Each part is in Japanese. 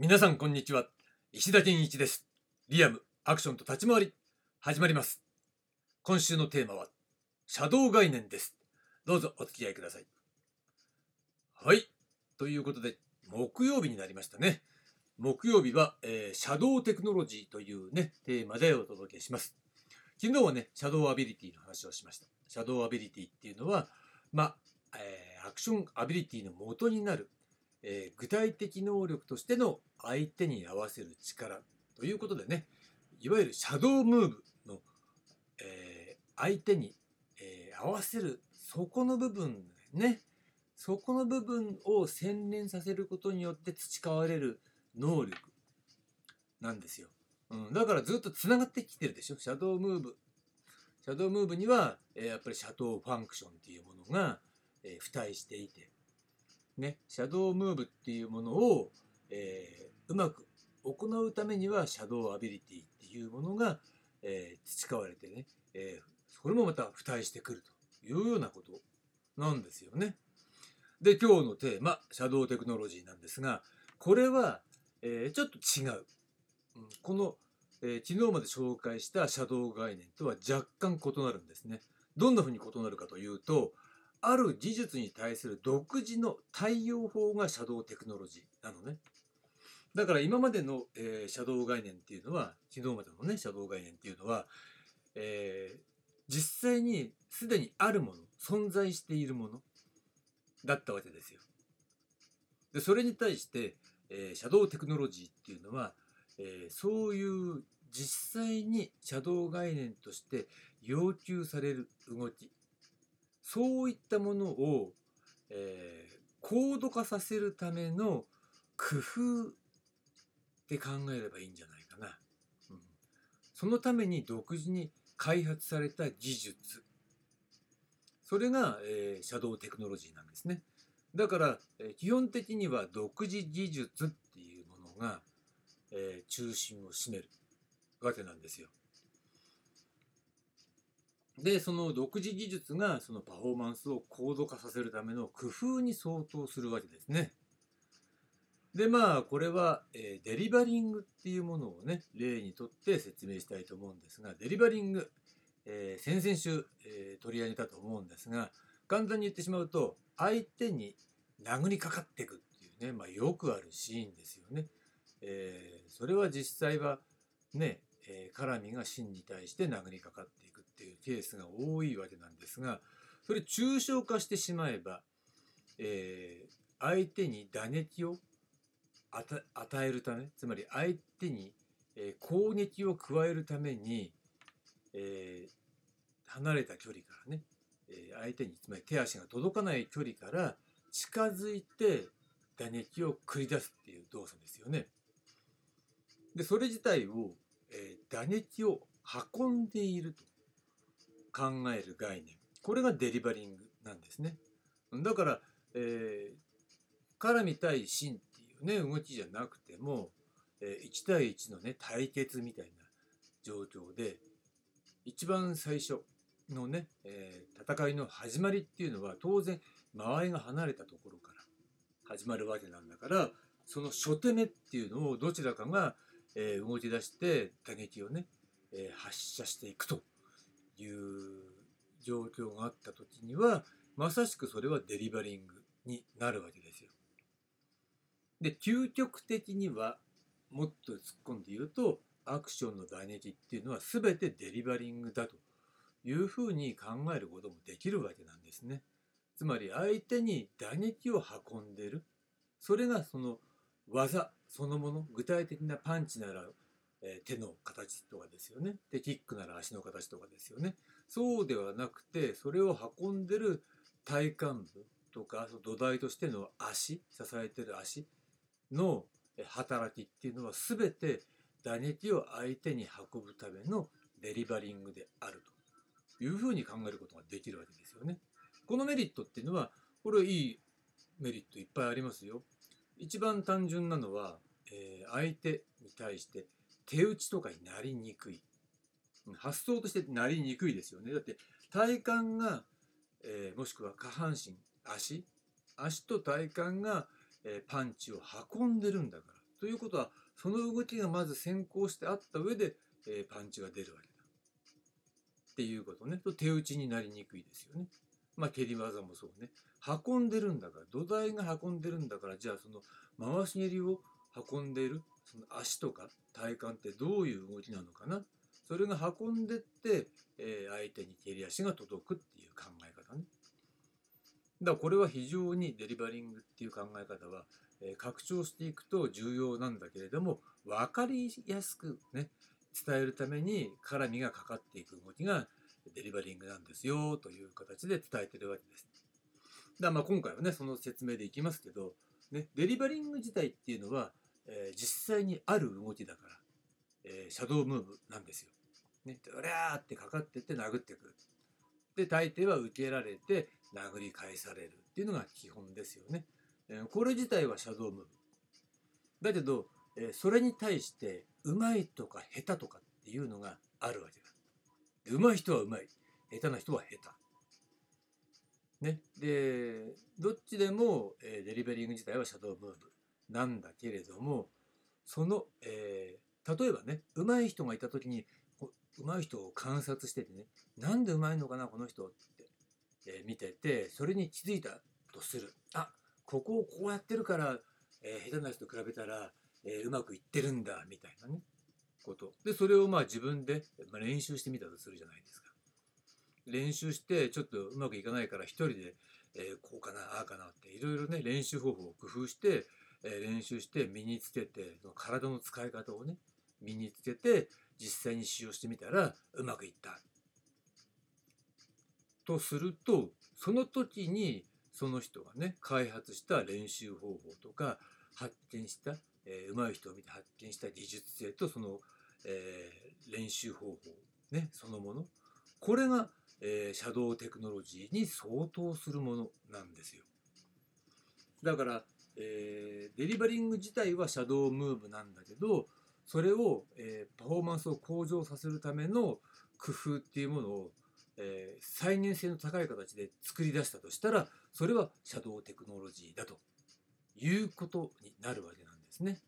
皆さんこんにちは。石田健一です。リアムアクションと立ち回り。始まります。今週のテーマはシャドウ概念です。どうぞお付き合いください。はい。ということで木曜日になりましたね。木曜日は、えー、シャドウテクノロジーというねテーマでお届けします。昨日はねシャドウアビリティの話をしました。シャドウアビリティっていうのはまあ、えー、アクションアビリティの元になるえー、具体的能力としての相手に合わせる力ということでねいわゆるシャドームーブの、えー、相手に、えー、合わせるそこの部分ねそこの部分を洗練させることによって培われる能力なんですよ、うん、だからずっとつながってきてるでしょシャドームーブ。シャドームーブには、えー、やっぱりシャドーファンクションっていうものが、えー、付帯していて。ね、シャドウムーブっていうものを、えー、うまく行うためにはシャドウアビリティっていうものが、えー、培われてね、えー、それもまた付帯してくるというようなことなんですよね。で今日のテーマシャドウテクノロジーなんですがこれは、えー、ちょっと違う、うん、この、えー、昨日まで紹介したシャドウ概念とは若干異なるんですね。どんなふうに異なるかというとある技術に対する独自の対応法がシャドウテクノロジーなのね。だから今までの、えー、シャドウ概念っていうのは昨日までのねシャドウ概念っていうのは、えー、実際にすでにあるもの存在しているものだったわけですよ。でそれに対して、えー、シャドウテクノロジーっていうのは、えー、そういう実際にシャドウ概念として要求される動きそういったものを、えー、高度化させるための工夫って考えればいいんじゃないかな。うん、そのために独自に開発された技術。それが、えー、シャドウテクノロジーなんですね。だから、えー、基本的には独自技術っていうものが、えー、中心を占めるわけなんですよ。でその独自技術がそのパフォーマンスを高度化させるための工夫に相当するわけですね。でまあこれは、えー、デリバリングっていうものをね例にとって説明したいと思うんですがデリバリング、えー、先々週、えー、取り上げたと思うんですが簡単に言ってしまうと相手に殴りかかっていくっていうね、まあ、よくあるシーンですよね。えそれは実際はね、え絡みが真に対して殴りかかって。っていうケースが多いわけなんですがそれ抽象化してしまえば、えー、相手に打撃を与えるためつまり相手に、攻撃を加えるために、えー、離れた距離からね、相手につまり手足が届かない距離から近づいて打撃を繰り出すっていう動作ですよね。でそれ自体を、え打撃を運んでいると考える概念。これがデリバリングなんですね。だから、えー、絡み対芯っていうね動きじゃなくても、えー、1対1のね対決みたいな状況で一番最初のね、えー、戦いの始まりっていうのは当然間合いが離れたところから始まるわけなんだからその初手目っていうのをどちらかが、えー、動き出して打撃をね、えー、発射していくと。いう状況があった時にはまさしくそれはデリバリングになるわけですよ。で究極的にはもっと突っ込んで言うとアクションの打撃っていうのは全てデリバリングだというふうに考えることもできるわけなんですね。つまり相手に打撃を運んでるそれがその技そのもの具体的なパンチならえ手の形とかですよね。で、キックなら足の形とかですよね。そうではなくて、それを運んでる体幹部とか、土台としての足、支えてる足の働きっていうのは全て打撃を相手に運ぶためのデリバリングであるというふうに考えることができるわけですよね。このメリットっていうのは、これいいメリットいっぱいありますよ。一番単純なのは、えー、相手に対して手打ちとかになりにくい。発想としてなりにくいですよね。だって体幹が、えー、もしくは下半身、足、足と体幹が、えー、パンチを運んでるんだから。ということはその動きがまず先行してあった上で、えー、パンチが出るわけだ。っていうことね。と手打ちになりにくいですよね。まあ蹴り技もそうね。運んでるんだから土台が運んでるんだからじゃあその回し蹴りを運んでいるその足とか体幹ってどういう動きなのかなそれが運んでって、えー、相手に蹴り足が届くっていう考え方ね。だからこれは非常にデリバリングっていう考え方は、えー、拡張していくと重要なんだけれども分かりやすくね伝えるために絡みがかかっていく動きがデリバリングなんですよという形で伝えてるわけです。だまあ今回はねその説明でいきますけど、ね、デリバリング自体っていうのは、えー、実際にある動きだから、えー、シャドウムーブなんですよ。ね、うりゃーってかかってって殴ってくる。で大抵は受けられて殴り返されるっていうのが基本ですよね。えー、これ自体はシャドウムーブ。だけど、え、それに対してうまいとか下手とかっていうのがあるわけだ。うまい人はうまい。下手な人は下手。ね。で、どっちでも、えー、デリベリング自体はシャドウムーブなんだけれども、その、えー、例えばね、うまい人がいた時に、うまい人を観察しててね、なんでうまいのかな、この人って、えー、見てて、それに気づいたとする。あ、ここをこうやってるから、えー、下手な人と比べたら、え、うまくいってるんだ、みたいなね。こと。で、それをまあ自分で練習してみたとするじゃないですか。練習してちょっとうまくいかないから一人で、えー、こうかな、ああかなっていろいろね、練習方法を工夫して、えー、練習して身につけて、その体の使い方をね、身につけて実際に使用してみたらうまくいった。とすると、その時にその人がね、開発した練習方法とか発見した、えー、上手い人を見て発見した技術性とそのえー、練習方法、ね、そのものこれが、えー、シャドウテクノロジーに相当するものなんですよだから、えー、デリバリング自体はシャドウムーブなんだけどそれを、えー、パフォーマンスを向上させるための工夫っていうものを、えー、再現性の高い形で作り出したとしたらそれはシャドウテクノロジーだということになるわけなんですね。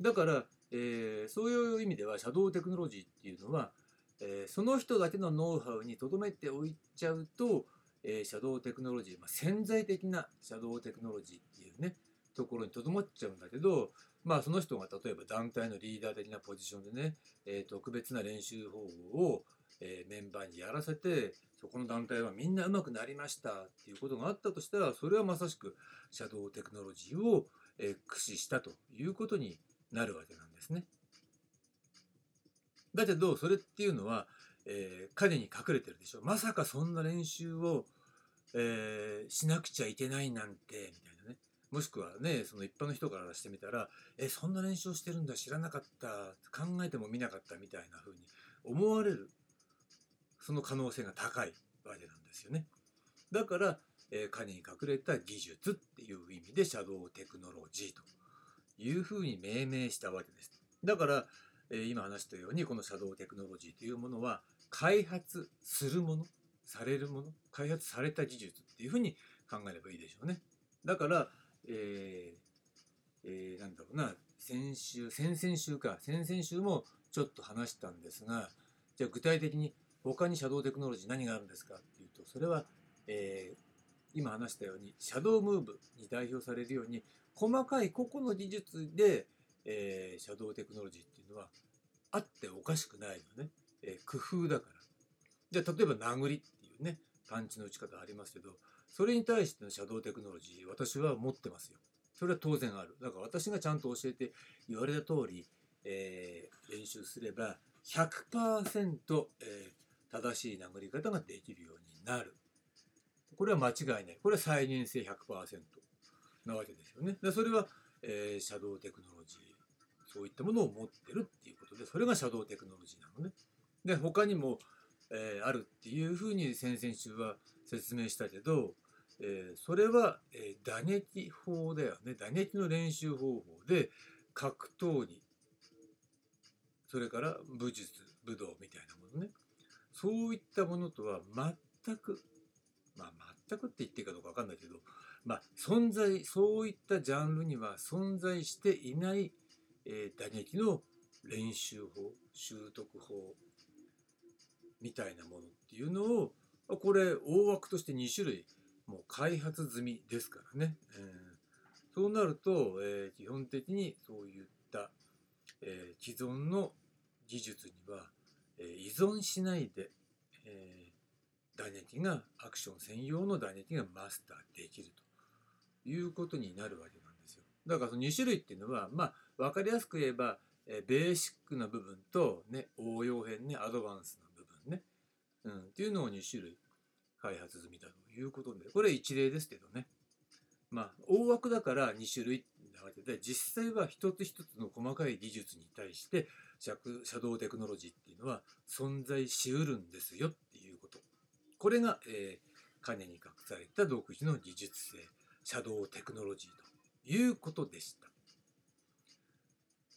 だからえー、そういう意味ではシャドウテクノロジーっていうのは、えー、その人だけのノウハウにとどめておいちゃうと、えー、シャドウテクノロジー、まあ、潜在的なシャドウテクノロジーっていうねところにとどまっちゃうんだけどまあその人が例えば団体のリーダー的なポジションでね、えー、特別な練習方法を、えー、メンバーにやらせてそこの団体はみんな上手くなりましたっていうことがあったとしたらそれはまさしくシャドウテクノロジーを、えー、駆使したということになるわけなんですね。だけどそれっていうのは、えー、影に隠れてるでしょまさかそんな練習を、えー、しなくちゃいけないなんてみたいなねもしくはねその一般の人からしてみたらえそんな練習をしてるんだ知らなかった考えてもみなかったみたいな風に思われるその可能性が高いわけなんですよね。だから、えー、影に隠れた技術っていう意味でシャドウテクノロジーというふうに命名したわけです。だから、え、今話したようにこのシャドウテクノロジーというものは開発するものされるもの開発された技術っていうふうに考えればいいでしょうね。だから、えーえー、なんだろうな先週先々週か先々週もちょっと話したんですがじゃあ具体的に他にシャドウテクノロジー何があるんですかっていうとそれは、えー、今話したようにシャドウムーブに代表されるように細かい個々の技術で、えー、シャドウテクノロジーのはあっておかしくないのね、えー、工夫だから。じゃあ例えば殴りっていうねパンチの打ち方ありますけどそれに対してのシャドウテクノロジー私は持ってますよ。それは当然ある。だから私がちゃんと教えて言われた通り、えー、練習すれば100%、えー、正しい殴り方ができるようになる。これは間違いない。これは再現性100%。なわけですよね。でそれは、えー、シャドウテクノロジーそういったものを持ってるっていうことでそれがシャドウテクノロジーなのね。で他にも、えー、あるっていうふうに先々週は説明したけど、えー、それは、えー、打撃法だよね打撃の練習方法で格闘技それから武術武道みたいなものねそういったものとは全くまあ全くって言っていいかどうか分かんないけどまあ、存在そういったジャンルには存在していない、えー打撃の練習法習得法みたいなものっていうのをこれ大枠として2種類もう開発済みですからね、えーそうなると、えー基本的にそういった、えー既存の技術には、えー依存しないで、えー打撃がアクション専用の打撃がマスターできるということになるわけなんですよ。だからその2種類っていうのはまあ分かりやすく言えば、えベーシックな部分と、ね、応用編ねアドバンスな部分ね、うん、っていうのを2種類開発済みだということで。これ一例ですけどね。まあ大枠だから2種類なわけで実際は一つ一つの細かい技術に対してシャシャドウテクノロジーっていうのは存在しうるんですよっていうこと。これが、えー金に隠された独自の技術性シャドウテクノロジーということでした。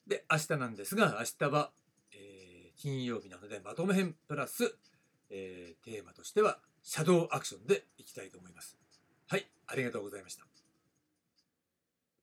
で明日なんですが明日は、えー金曜日なのでまとめ編プラス、えーテーマとしてはシャドウアクションでいきたいと思います。はいありがとうございました。